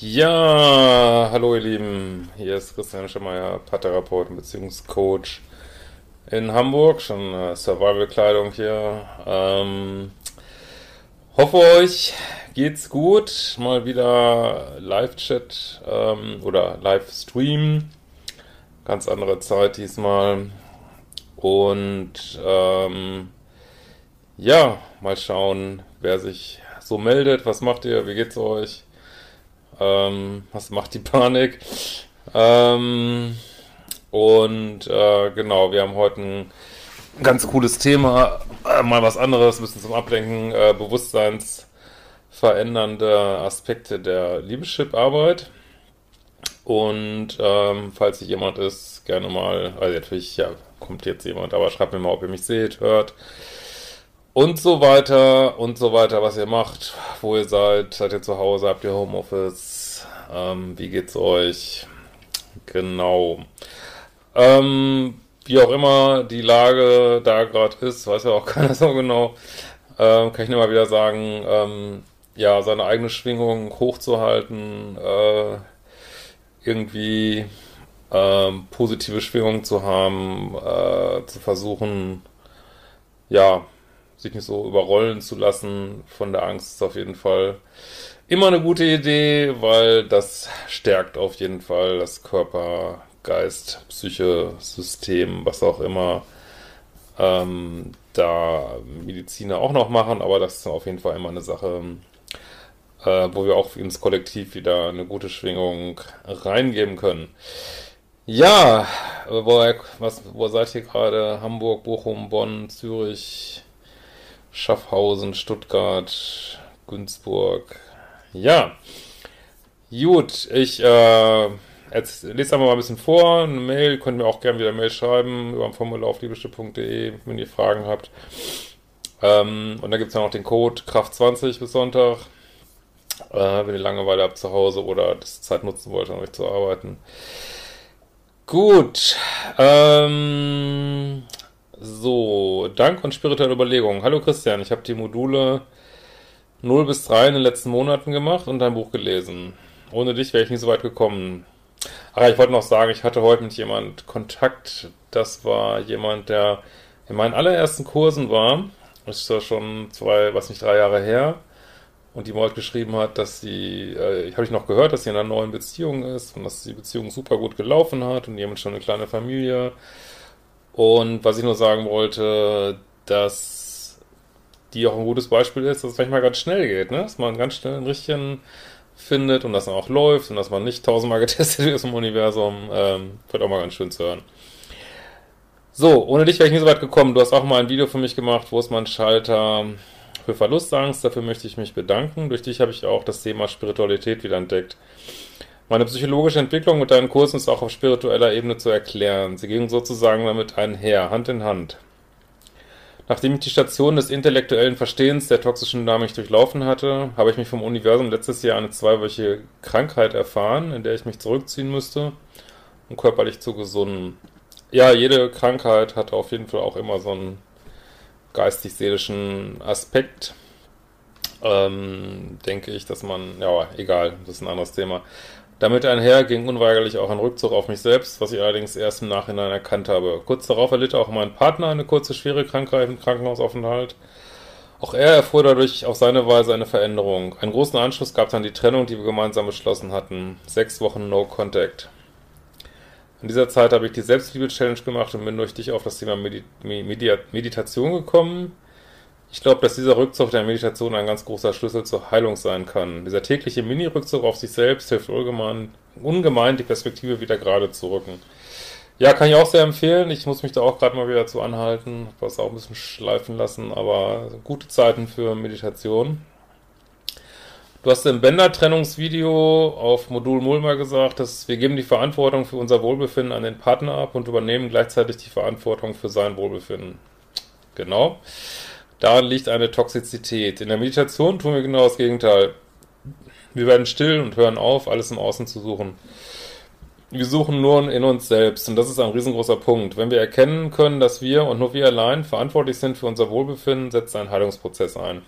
Ja, hallo ihr Lieben, hier ist Christian Schemeier, Paartherapeut und Beziehungscoach in Hamburg, schon äh, Survival-Kleidung hier. Ähm, hoffe euch geht's gut, mal wieder Live-Chat ähm, oder Live-Stream, ganz andere Zeit diesmal. Und ähm, ja, mal schauen, wer sich so meldet, was macht ihr, wie geht's euch? Ähm, was macht die Panik? Ähm, und äh, genau, wir haben heute ein ganz cooles Thema, äh, mal was anderes, ein bisschen zum Ablenken, äh, bewusstseinsverändernde Aspekte der Liebeschip-Arbeit. Und ähm, falls sich jemand ist, gerne mal, also natürlich, ja, kommt jetzt jemand, aber schreibt mir mal, ob ihr mich seht, hört und so weiter und so weiter, was ihr macht, wo ihr seid, seid ihr zu Hause, habt ihr Homeoffice, ähm, wie geht's euch? Genau. Ähm, wie auch immer die Lage da gerade ist, weiß ja auch keiner so genau, ähm, kann ich nur mal wieder sagen, ähm, ja, seine eigene Schwingung hochzuhalten, äh, irgendwie ähm, positive Schwingung zu haben, äh, zu versuchen, ja, sich nicht so überrollen zu lassen von der Angst ist auf jeden Fall immer eine gute Idee, weil das stärkt auf jeden Fall das Körper, Geist, Psyche, System, was auch immer ähm, da Mediziner auch noch machen, aber das ist auf jeden Fall immer eine Sache, äh, wo wir auch ins Kollektiv wieder eine gute Schwingung reingeben können. Ja, wo, was, wo seid ihr gerade? Hamburg, Bochum, Bonn, Zürich, Schaffhausen, Stuttgart, Günzburg. Ja, gut, ich äh, jetzt lese einfach mal ein bisschen vor. Eine Mail, könnt mir auch gerne wieder Mail schreiben über ein Formular auf liebeschiff.de, wenn ihr Fragen habt. Ähm, und dann gibt es ja noch den Code Kraft20 bis Sonntag, äh, wenn ihr Langeweile habt zu Hause oder das Zeit nutzen wollt, an euch zu arbeiten. Gut, ähm, so, Dank und spirituelle Überlegungen. Hallo Christian, ich habe die Module 0 bis 3 in den letzten Monaten gemacht und dein Buch gelesen. Ohne dich wäre ich nie so weit gekommen. Aber ich wollte noch sagen, ich hatte heute mit jemand Kontakt. Das war jemand, der in meinen allerersten Kursen war. Das ist ja schon zwei, was nicht, drei Jahre her. Und die mir heute geschrieben hat, dass sie, äh, habe ich noch gehört, dass sie in einer neuen Beziehung ist und dass die Beziehung super gut gelaufen hat und jemand schon eine kleine Familie und was ich nur sagen wollte, dass die auch ein gutes Beispiel ist, dass es manchmal ganz schnell geht, ne? dass man ganz schnell einen richtigen findet und dass er auch läuft und dass man nicht tausendmal getestet ist im Universum. Ähm, wird auch mal ganz schön zu hören. So, ohne dich wäre ich nie so weit gekommen. Du hast auch mal ein Video für mich gemacht, wo ist mein Schalter für Verlustangst. Dafür möchte ich mich bedanken. Durch dich habe ich auch das Thema Spiritualität wieder entdeckt. Meine psychologische Entwicklung mit deinen Kursen ist auch auf spiritueller Ebene zu erklären. Sie ging sozusagen damit einher, Hand in Hand. Nachdem ich die Station des intellektuellen Verstehens der toxischen Dynamik durchlaufen hatte, habe ich mich vom Universum letztes Jahr eine zweiwöchige Krankheit erfahren, in der ich mich zurückziehen müsste, um körperlich zu gesunden. Ja, jede Krankheit hat auf jeden Fall auch immer so einen geistig-seelischen Aspekt. Ähm, denke ich, dass man, ja, egal, das ist ein anderes Thema. Damit einher ging unweigerlich auch ein Rückzug auf mich selbst, was ich allerdings erst im Nachhinein erkannt habe. Kurz darauf erlitt auch mein Partner eine kurze schwere Krankheit im Krankenhausaufenthalt. Auch er erfuhr dadurch auf seine Weise eine Veränderung. Einen großen Anschluss gab dann die Trennung, die wir gemeinsam beschlossen hatten. Sechs Wochen No Contact. In dieser Zeit habe ich die Selbstliebe-Challenge gemacht und bin durch dich auf das Thema Medi Medi Meditation gekommen. Ich glaube, dass dieser Rückzug der Meditation ein ganz großer Schlüssel zur Heilung sein kann. Dieser tägliche Mini-Rückzug auf sich selbst hilft ungemein, ungemein, die Perspektive wieder gerade zu rücken. Ja, kann ich auch sehr empfehlen. Ich muss mich da auch gerade mal wieder zu anhalten. Das auch ein bisschen schleifen lassen, aber gute Zeiten für Meditation. Du hast im Bänder-Trennungsvideo auf Modul Mulmer gesagt, dass wir geben die Verantwortung für unser Wohlbefinden an den Partner ab und übernehmen gleichzeitig die Verantwortung für sein Wohlbefinden. Genau. Daran liegt eine Toxizität. In der Meditation tun wir genau das Gegenteil. Wir werden still und hören auf, alles im Außen zu suchen. Wir suchen nur in uns selbst und das ist ein riesengroßer Punkt. Wenn wir erkennen können, dass wir und nur wir allein verantwortlich sind für unser Wohlbefinden, setzt ein Heilungsprozess ein.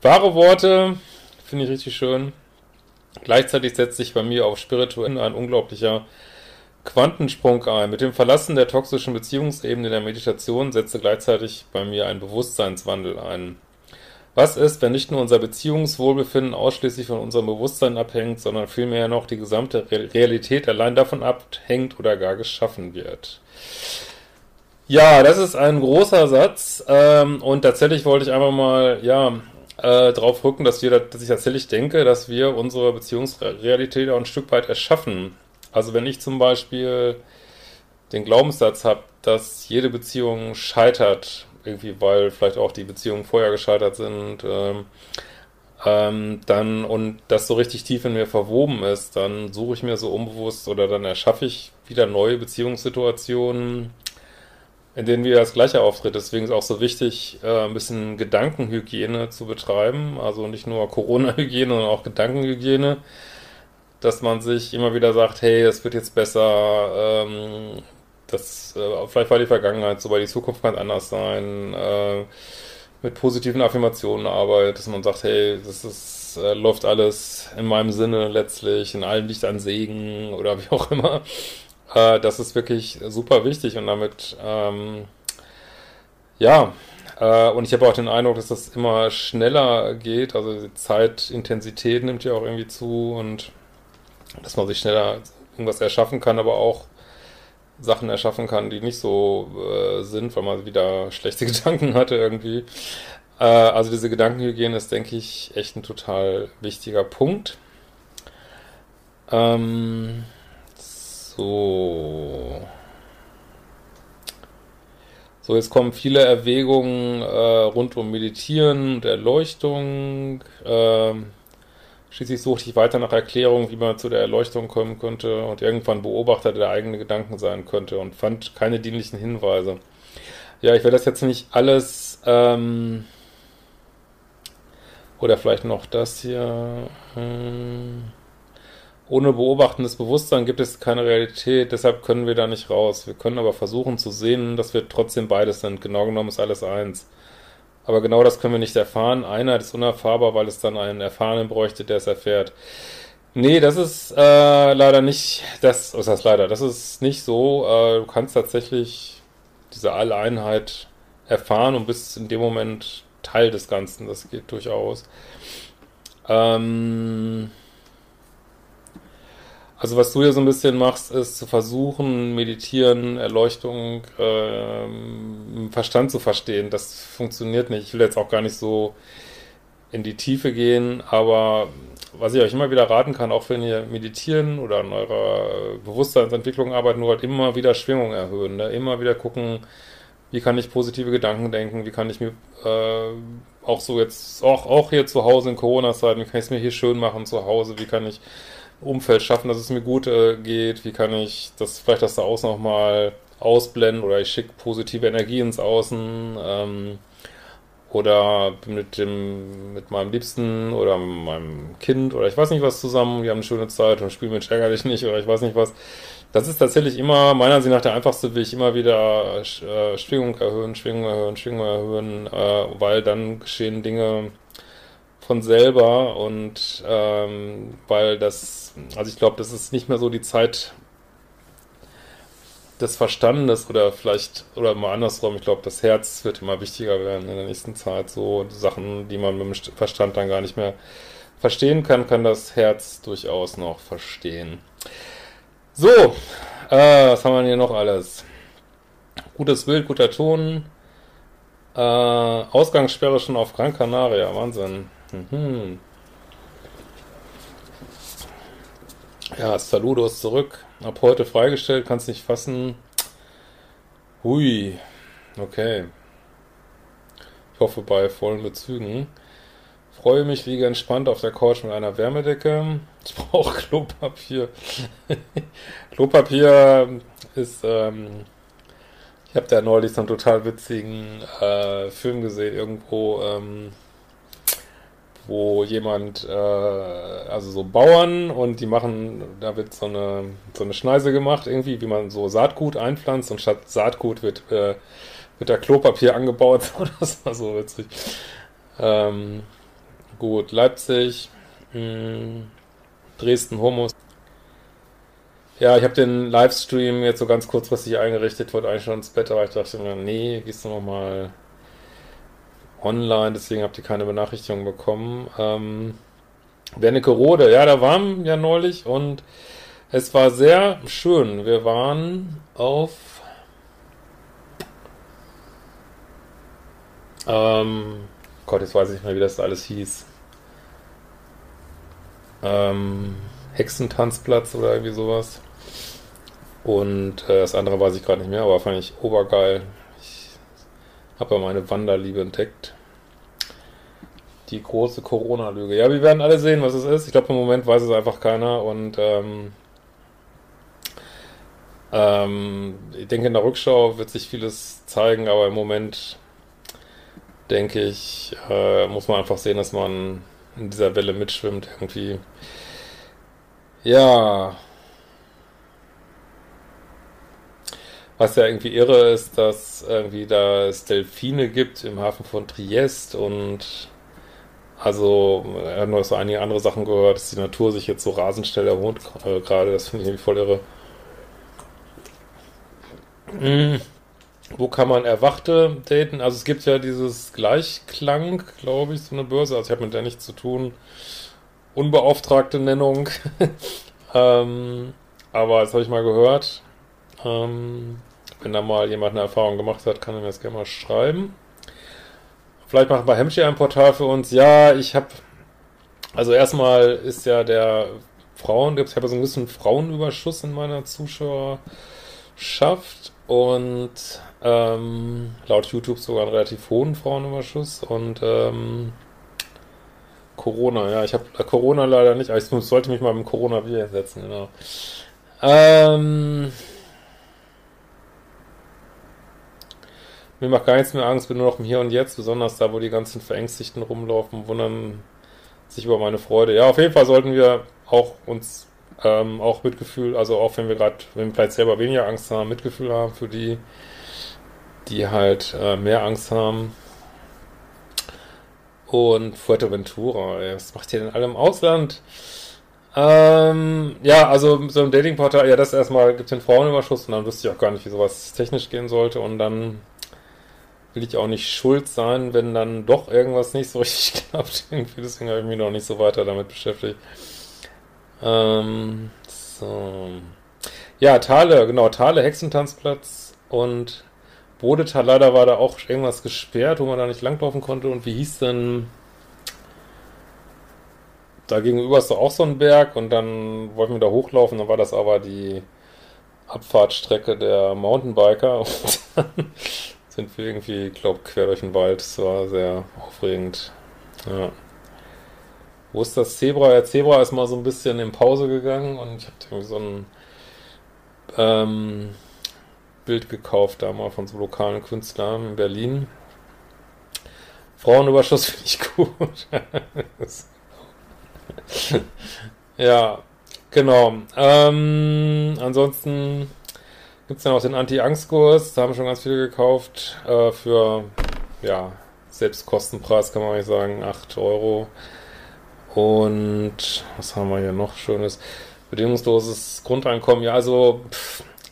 Wahre Worte, finde ich richtig schön. Gleichzeitig setzt sich bei mir auf spirituell ein unglaublicher Quantensprung ein. Mit dem Verlassen der toxischen Beziehungsebene der Meditation setze gleichzeitig bei mir ein Bewusstseinswandel ein. Was ist, wenn nicht nur unser Beziehungswohlbefinden ausschließlich von unserem Bewusstsein abhängt, sondern vielmehr noch die gesamte Realität allein davon abhängt oder gar geschaffen wird? Ja, das ist ein großer Satz ähm, und tatsächlich wollte ich einfach mal, ja, äh, darauf rücken, dass wir, dass ich tatsächlich denke, dass wir unsere Beziehungsrealität auch ein Stück weit erschaffen. Also wenn ich zum Beispiel den Glaubenssatz habe, dass jede Beziehung scheitert, irgendwie weil vielleicht auch die Beziehungen vorher gescheitert sind, ähm, ähm, dann und das so richtig tief in mir verwoben ist, dann suche ich mir so unbewusst oder dann erschaffe ich wieder neue Beziehungssituationen, in denen wieder das Gleiche auftritt. Deswegen ist auch so wichtig, äh, ein bisschen Gedankenhygiene zu betreiben, also nicht nur Corona-Hygiene, sondern auch Gedankenhygiene, dass man sich immer wieder sagt, hey, es wird jetzt besser, ähm, das, äh, vielleicht war die Vergangenheit so, weil die Zukunft kann anders sein, äh, mit positiven Affirmationen arbeitet, dass man sagt, hey, das ist, äh, läuft alles in meinem Sinne letztlich, in allem liegt ein Segen oder wie auch immer. Äh, das ist wirklich super wichtig und damit, ähm, ja, äh, und ich habe auch den Eindruck, dass das immer schneller geht, also die Zeitintensität nimmt ja auch irgendwie zu und dass man sich schneller irgendwas erschaffen kann, aber auch Sachen erschaffen kann, die nicht so äh, sind, weil man wieder schlechte Gedanken hatte irgendwie. Äh, also diese Gedankenhygiene ist, denke ich, echt ein total wichtiger Punkt. Ähm, so. So, jetzt kommen viele Erwägungen äh, rund um Meditieren und Erleuchtung. Ähm, Schließlich suchte ich weiter nach Erklärungen, wie man zu der Erleuchtung kommen könnte und irgendwann Beobachter der eigenen Gedanken sein könnte und fand keine dienlichen Hinweise. Ja, ich werde das jetzt nicht alles, ähm, oder vielleicht noch das hier, ähm, ohne beobachtendes Bewusstsein gibt es keine Realität, deshalb können wir da nicht raus. Wir können aber versuchen zu sehen, dass wir trotzdem beides sind. Genau genommen ist alles eins. Aber genau das können wir nicht erfahren. Einheit ist unerfahrbar, weil es dann einen Erfahrenen bräuchte, der es erfährt. Nee, das ist äh, leider nicht, das, was heißt leider, das ist nicht so. Äh, du kannst tatsächlich diese Alleinheit erfahren und bist in dem Moment Teil des Ganzen. Das geht durchaus. Ähm, also was du hier so ein bisschen machst, ist zu versuchen, meditieren, Erleuchtung, ähm, Verstand zu verstehen. Das funktioniert nicht. Ich will jetzt auch gar nicht so in die Tiefe gehen, aber was ich euch immer wieder raten kann, auch wenn ihr meditieren oder an eurer Bewusstseinsentwicklung arbeitet, nur halt immer wieder Schwingung erhöhen, ne? immer wieder gucken, wie kann ich positive Gedanken denken, wie kann ich mir äh, auch so jetzt, auch, auch hier zu Hause in Corona-Zeiten, wie kann ich es mir hier schön machen zu Hause, wie kann ich Umfeld schaffen, dass es mir gut äh, geht? Wie kann ich das vielleicht das da außen nochmal ausblenden oder ich schicke positive Energie ins Außen ähm, oder mit dem mit meinem Liebsten oder meinem Kind oder ich weiß nicht was zusammen, wir haben eine schöne Zeit und spielen mit ärger dich nicht oder ich weiß nicht was. Das ist tatsächlich immer meiner Ansicht nach der einfachste Weg, immer wieder äh, Schwingung erhöhen, Schwingung erhöhen, Schwingung erhöhen, äh, weil dann geschehen Dinge von selber und ähm, weil das, also ich glaube, das ist nicht mehr so die Zeit des Verstandes oder vielleicht, oder mal andersrum, ich glaube, das Herz wird immer wichtiger werden in der nächsten Zeit. So Sachen, die man mit dem Verstand dann gar nicht mehr verstehen kann, kann das Herz durchaus noch verstehen. So, äh, was haben wir hier noch alles? Gutes Bild, guter Ton. Äh, Ausgangssperre schon auf Gran Canaria, Wahnsinn. Mhm. Ja, Saludo ist zurück. Ab heute freigestellt, kannst nicht fassen. Hui. Okay. Ich hoffe bei vollen Bezügen. Freue mich, liege entspannt auf der Couch mit einer Wärmedecke. Ich brauche Klopapier. Klopapier ist, ähm, ich habe da neulich so einen total witzigen äh, Film gesehen, irgendwo, ähm, wo jemand, äh, also so Bauern und die machen, da wird so eine, so eine Schneise gemacht, irgendwie, wie man so Saatgut einpflanzt und statt Saatgut wird, äh, wird da Klopapier angebaut. das war so witzig. Ähm, gut, Leipzig. Mh, hm, Dresden Homos. Ja, ich habe den Livestream jetzt so ganz kurzfristig eingerichtet, wollte eigentlich schon ins Bett, aber ich dachte mir, nee, gehst du nochmal online, deswegen habt ihr keine Benachrichtigung bekommen. Ähm, Wernigerode, ja, da waren wir ja neulich und es war sehr schön. Wir waren auf ähm, Gott, jetzt weiß ich nicht mehr, wie das alles hieß. Ähm, Hexentanzplatz oder irgendwie sowas. Und äh, das andere weiß ich gerade nicht mehr, aber fand ich obergeil. Habe ja meine Wanderliebe entdeckt. Die große Corona-Lüge. Ja, wir werden alle sehen, was es ist. Ich glaube, im Moment weiß es einfach keiner. Und ähm, ähm, ich denke, in der Rückschau wird sich vieles zeigen, aber im Moment denke ich, äh, muss man einfach sehen, dass man in dieser Welle mitschwimmt irgendwie. Ja. Was ja irgendwie irre ist, dass irgendwie da es Delfine gibt im Hafen von Triest und also, er hat noch so einige andere Sachen gehört, dass die Natur sich jetzt so rasend schnell erholt äh, gerade. Das finde ich irgendwie voll irre. Hm. Wo kann man Erwachte daten? Also es gibt ja dieses Gleichklang, glaube ich, so eine Börse. Also ich habe mit der nichts zu tun. Unbeauftragte Nennung. ähm, aber das habe ich mal gehört. Ähm, wenn da mal jemand eine Erfahrung gemacht hat, kann er mir das gerne mal schreiben. Vielleicht machen wir Hampshire ein Portal für uns. Ja, ich habe, also erstmal ist ja der Frauen, ich habe so ein bisschen Frauenüberschuss in meiner Zuschauerschaft und ähm, laut YouTube sogar einen relativ hohen Frauenüberschuss und ähm, Corona, ja, ich habe äh, Corona leider nicht, aber ich sollte mich mal mit dem Corona-Bier setzen, genau. Ähm, Mir macht gar nichts mehr Angst, bin nur noch im Hier und Jetzt, besonders da, wo die ganzen Verängstigten rumlaufen, wundern sich über meine Freude. Ja, auf jeden Fall sollten wir auch uns ähm, auch Mitgefühl, also auch wenn wir gerade, wenn wir vielleicht selber weniger Angst haben, Mitgefühl haben für die, die halt äh, mehr Angst haben. Und Fuerteventura, ey, was macht ihr denn alle im Ausland? Ähm, ja, also so ein Datingportal, ja, das erstmal gibt den Frauenüberschuss und dann wüsste ich auch gar nicht, wie sowas technisch gehen sollte und dann will ich auch nicht schuld sein, wenn dann doch irgendwas nicht so richtig klappt. Irgendwie, deswegen habe ich mich noch nicht so weiter damit beschäftigt. Ähm, so. Ja, Thale, genau, Thale, Hexentanzplatz und Bodetal, leider war da auch irgendwas gesperrt, wo man da nicht langlaufen konnte. Und wie hieß denn... Da gegenüber ist doch auch so ein Berg und dann wollten wir da hochlaufen, dann war das aber die Abfahrtstrecke der Mountainbiker und dann sind wir irgendwie, ich glaube, quer durch den Wald. Es war sehr aufregend. Ja. Wo ist das Zebra? Der Zebra ist mal so ein bisschen in Pause gegangen und ich habe so ein ähm, Bild gekauft, da mal von so lokalen Künstlern in Berlin. Frauenüberschuss finde ich gut. ja, genau. Ähm, ansonsten Gibt es dann auch den Anti-Angst-Kurs, da haben schon ganz viele gekauft, äh, für, ja, Selbstkostenpreis kann man nicht sagen, 8 Euro. Und was haben wir hier noch Schönes? Bedingungsloses Grundeinkommen. Ja, also,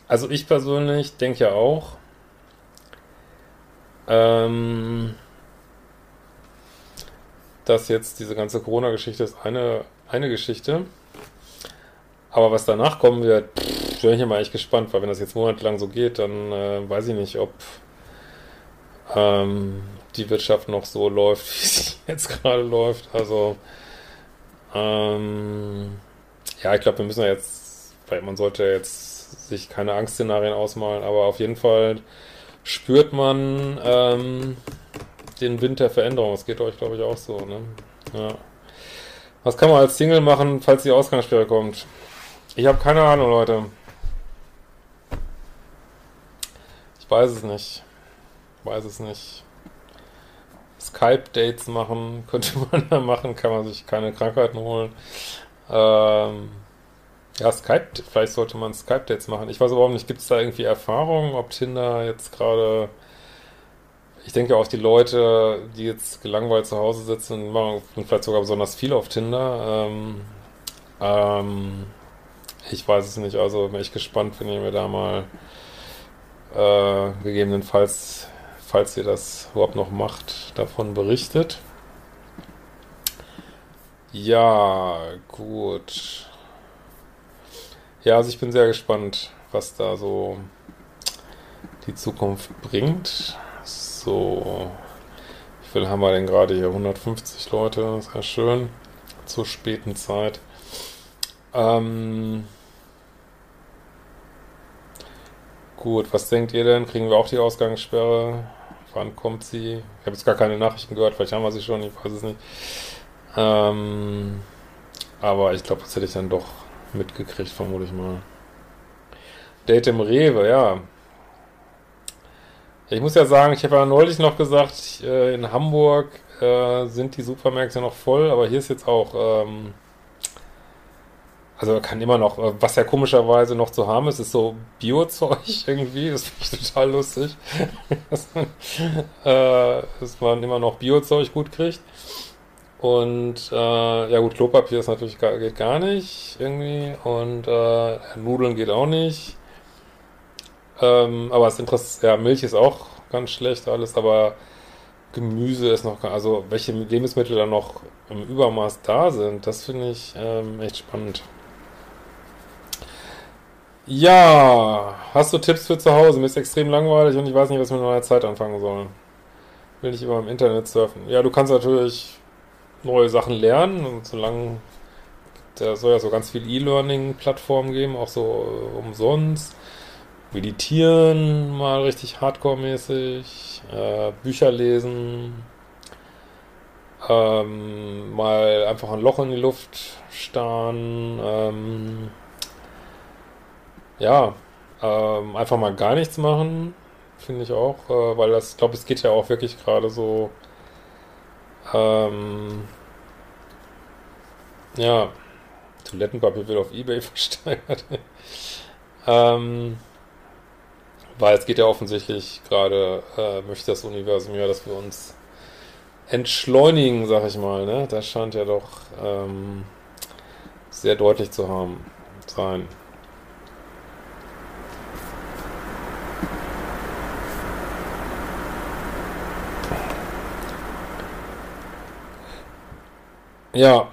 also ich persönlich denke ja auch, ähm, dass jetzt diese ganze Corona-Geschichte ist eine, eine Geschichte. Aber was danach kommen wird, pff, bin ich immer echt gespannt, weil wenn das jetzt monatelang so geht, dann äh, weiß ich nicht, ob ähm, die Wirtschaft noch so läuft, wie sie jetzt gerade läuft. Also ähm, ja, ich glaube, wir müssen ja jetzt, weil man sollte jetzt sich keine Angstszenarien ausmalen, aber auf jeden Fall spürt man ähm, den Wind der Veränderung. Das geht euch, glaube ich, auch so. Ne? Ja. Was kann man als Single machen, falls die Ausgangssperre kommt? Ich habe keine Ahnung, Leute. Ich weiß es nicht. Ich weiß es nicht. Skype-Dates machen, könnte man da machen, kann man sich keine Krankheiten holen. Ähm, ja, Skype, vielleicht sollte man Skype-Dates machen. Ich weiß überhaupt nicht, gibt es da irgendwie Erfahrungen, ob Tinder jetzt gerade, ich denke auch die Leute, die jetzt gelangweilt zu Hause sitzen, machen vielleicht sogar besonders viel auf Tinder, ähm, Ähm, ich weiß es nicht, also bin ich gespannt, wenn ihr mir da mal äh, gegebenenfalls, falls ihr das überhaupt noch macht, davon berichtet. Ja, gut. Ja, also ich bin sehr gespannt, was da so die Zukunft bringt. So, wie viel haben wir denn gerade hier? 150 Leute, sehr schön. Zur späten Zeit. Ähm, gut, was denkt ihr denn? Kriegen wir auch die Ausgangssperre? Wann kommt sie? Ich habe jetzt gar keine Nachrichten gehört, vielleicht haben wir sie schon, ich weiß es nicht. Ähm, aber ich glaube, das hätte ich dann doch mitgekriegt, vermute ich mal. Date im Rewe, ja. Ich muss ja sagen, ich habe ja neulich noch gesagt, äh, in Hamburg äh, sind die Supermärkte noch voll, aber hier ist jetzt auch, ähm, also kann immer noch, äh, was ja komischerweise noch zu haben ist, ist so Biozeug irgendwie, das finde ich total lustig, dass, man, äh, dass man immer noch Biozeug gut kriegt. Und äh, ja gut, Klopapier ist natürlich gar, geht gar nicht irgendwie und äh, Nudeln geht auch nicht. Ähm, aber das Interesse, ja, Milch ist auch ganz schlecht alles, aber Gemüse ist noch, also welche Lebensmittel da noch im Übermaß da sind, das finde ich ähm, echt spannend. Ja, hast du Tipps für zu Hause? Mir ist extrem langweilig und ich weiß nicht, was ich mit meiner Zeit anfangen soll. Will nicht immer im Internet surfen. Ja, du kannst natürlich neue Sachen lernen und solange da soll ja so ganz viel E-Learning-Plattformen geben, auch so äh, umsonst meditieren mal richtig hardcore-mäßig, äh, Bücher lesen, ähm, mal einfach ein Loch in die Luft starren, ähm, ja, ähm, einfach mal gar nichts machen, finde ich auch, äh, weil das, ich glaube, es geht ja auch wirklich gerade so, ähm, ja, Toilettenpapier wird auf Ebay versteigert. ähm, weil es geht ja offensichtlich gerade, äh, möchte das Universum ja, dass wir uns entschleunigen, sag ich mal. Ne? Das scheint ja doch ähm, sehr deutlich zu haben, sein. Ja,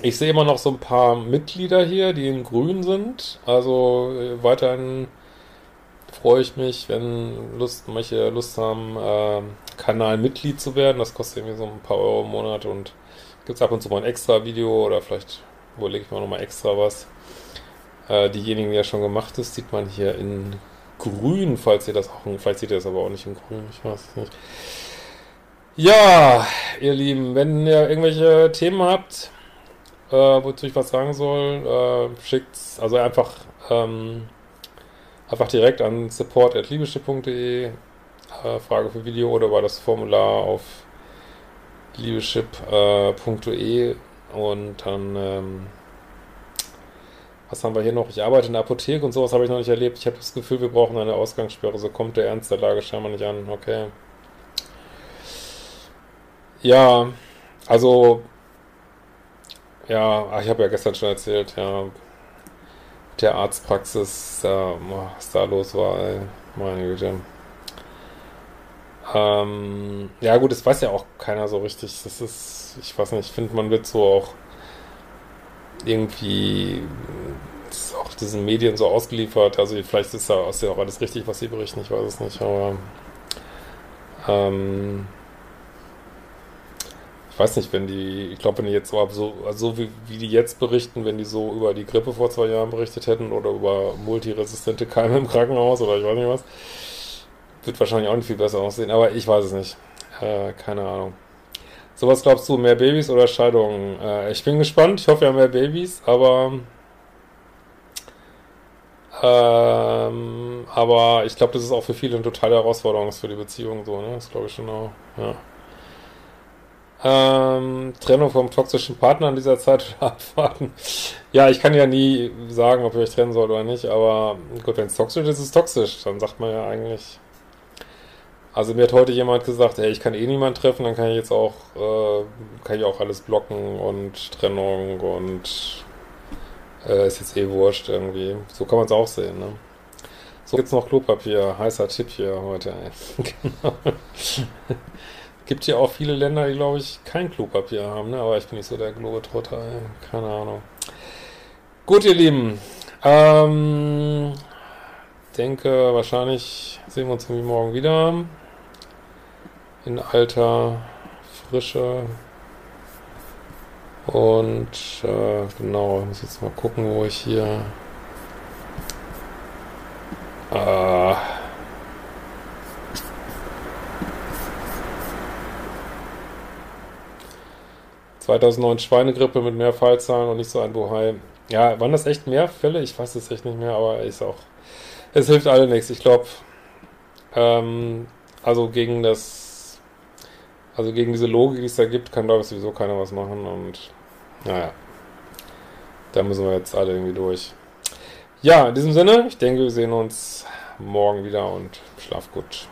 ich sehe immer noch so ein paar Mitglieder hier, die in Grün sind. Also äh, weiterhin freue ich mich, wenn Lust, manche Lust haben, äh, Kanalmitglied zu werden. Das kostet irgendwie so ein paar Euro im Monat und gibt es ab und zu mal ein extra Video oder vielleicht überlege ich mir nochmal extra was. Äh, diejenigen, die ja schon gemacht ist, sieht man hier in grün, falls ihr das auch, seht ihr das aber auch nicht in grün, ich weiß nicht. Ja, ihr Lieben, wenn ihr irgendwelche Themen habt, äh, wozu ich was sagen soll, äh, schickt's, also einfach ähm, einfach direkt an support.liebeschip.de äh, Frage für Video oder über das Formular auf liebeschip.de äh, und dann ähm, was haben wir hier noch? Ich arbeite in der Apotheke und sowas habe ich noch nicht erlebt. Ich habe das Gefühl, wir brauchen eine Ausgangssperre. So kommt der Ernst der Lage scheinbar nicht an. Okay. Ja, also ja, ich habe ja gestern schon erzählt, ja, der Arztpraxis, äh, was da los war, ey. meine Güte. Ähm, ja gut, das weiß ja auch keiner so richtig. Das ist, ich weiß nicht, ich finde, man wird so auch irgendwie ist auch diesen Medien so ausgeliefert. Also vielleicht ist da ja auch alles richtig, was sie berichten, ich weiß es nicht, aber ähm, ich weiß nicht, wenn die, ich glaube, wenn die jetzt so, so also wie, wie die jetzt berichten, wenn die so über die Grippe vor zwei Jahren berichtet hätten oder über multiresistente Keime im Krankenhaus oder ich weiß nicht was, wird wahrscheinlich auch nicht viel besser aussehen, aber ich weiß es nicht. Äh, keine Ahnung. So was glaubst du, mehr Babys oder Scheidungen? Äh, ich bin gespannt, ich hoffe ja mehr Babys, aber ähm, aber ich glaube, das ist auch für viele eine totale Herausforderung für die Beziehung so, ne? Das glaube ich schon auch, ja. Ähm, Trennung vom toxischen Partner in dieser Zeit abwarten. Ja, ich kann ja nie sagen, ob ihr euch trennen sollt oder nicht, aber gut, wenn es toxisch ist, ist es toxisch. Dann sagt man ja eigentlich, Also mir hat heute jemand gesagt, hey, ich kann eh niemand treffen, dann kann ich jetzt auch, äh, kann ich auch alles blocken und Trennung und äh, ist jetzt eh wurscht irgendwie. So kann man es auch sehen, ne? So gibt's noch Klopapier, heißer Tipp hier heute. genau. Gibt ja auch viele Länder, die glaube ich kein Klopapier haben, ne? Aber ich bin nicht so der Globetrotter, ey. keine Ahnung. Gut, ihr Lieben. Ähm, denke, wahrscheinlich sehen wir uns irgendwie morgen wieder in alter Frische. Und äh, genau, ich muss jetzt mal gucken, wo ich hier. Äh, ...2009 Schweinegrippe mit mehr Fallzahlen und nicht so ein Bohai. Ja, waren das echt mehr Fälle? Ich weiß es echt nicht mehr, aber ist auch... Es hilft alle nichts. Ich glaube, ähm, also gegen das also gegen diese Logik, die es da gibt, kann, glaube ich, sowieso keiner was machen und naja, da müssen wir jetzt alle irgendwie durch. Ja, in diesem Sinne, ich denke, wir sehen uns morgen wieder und schlaf gut.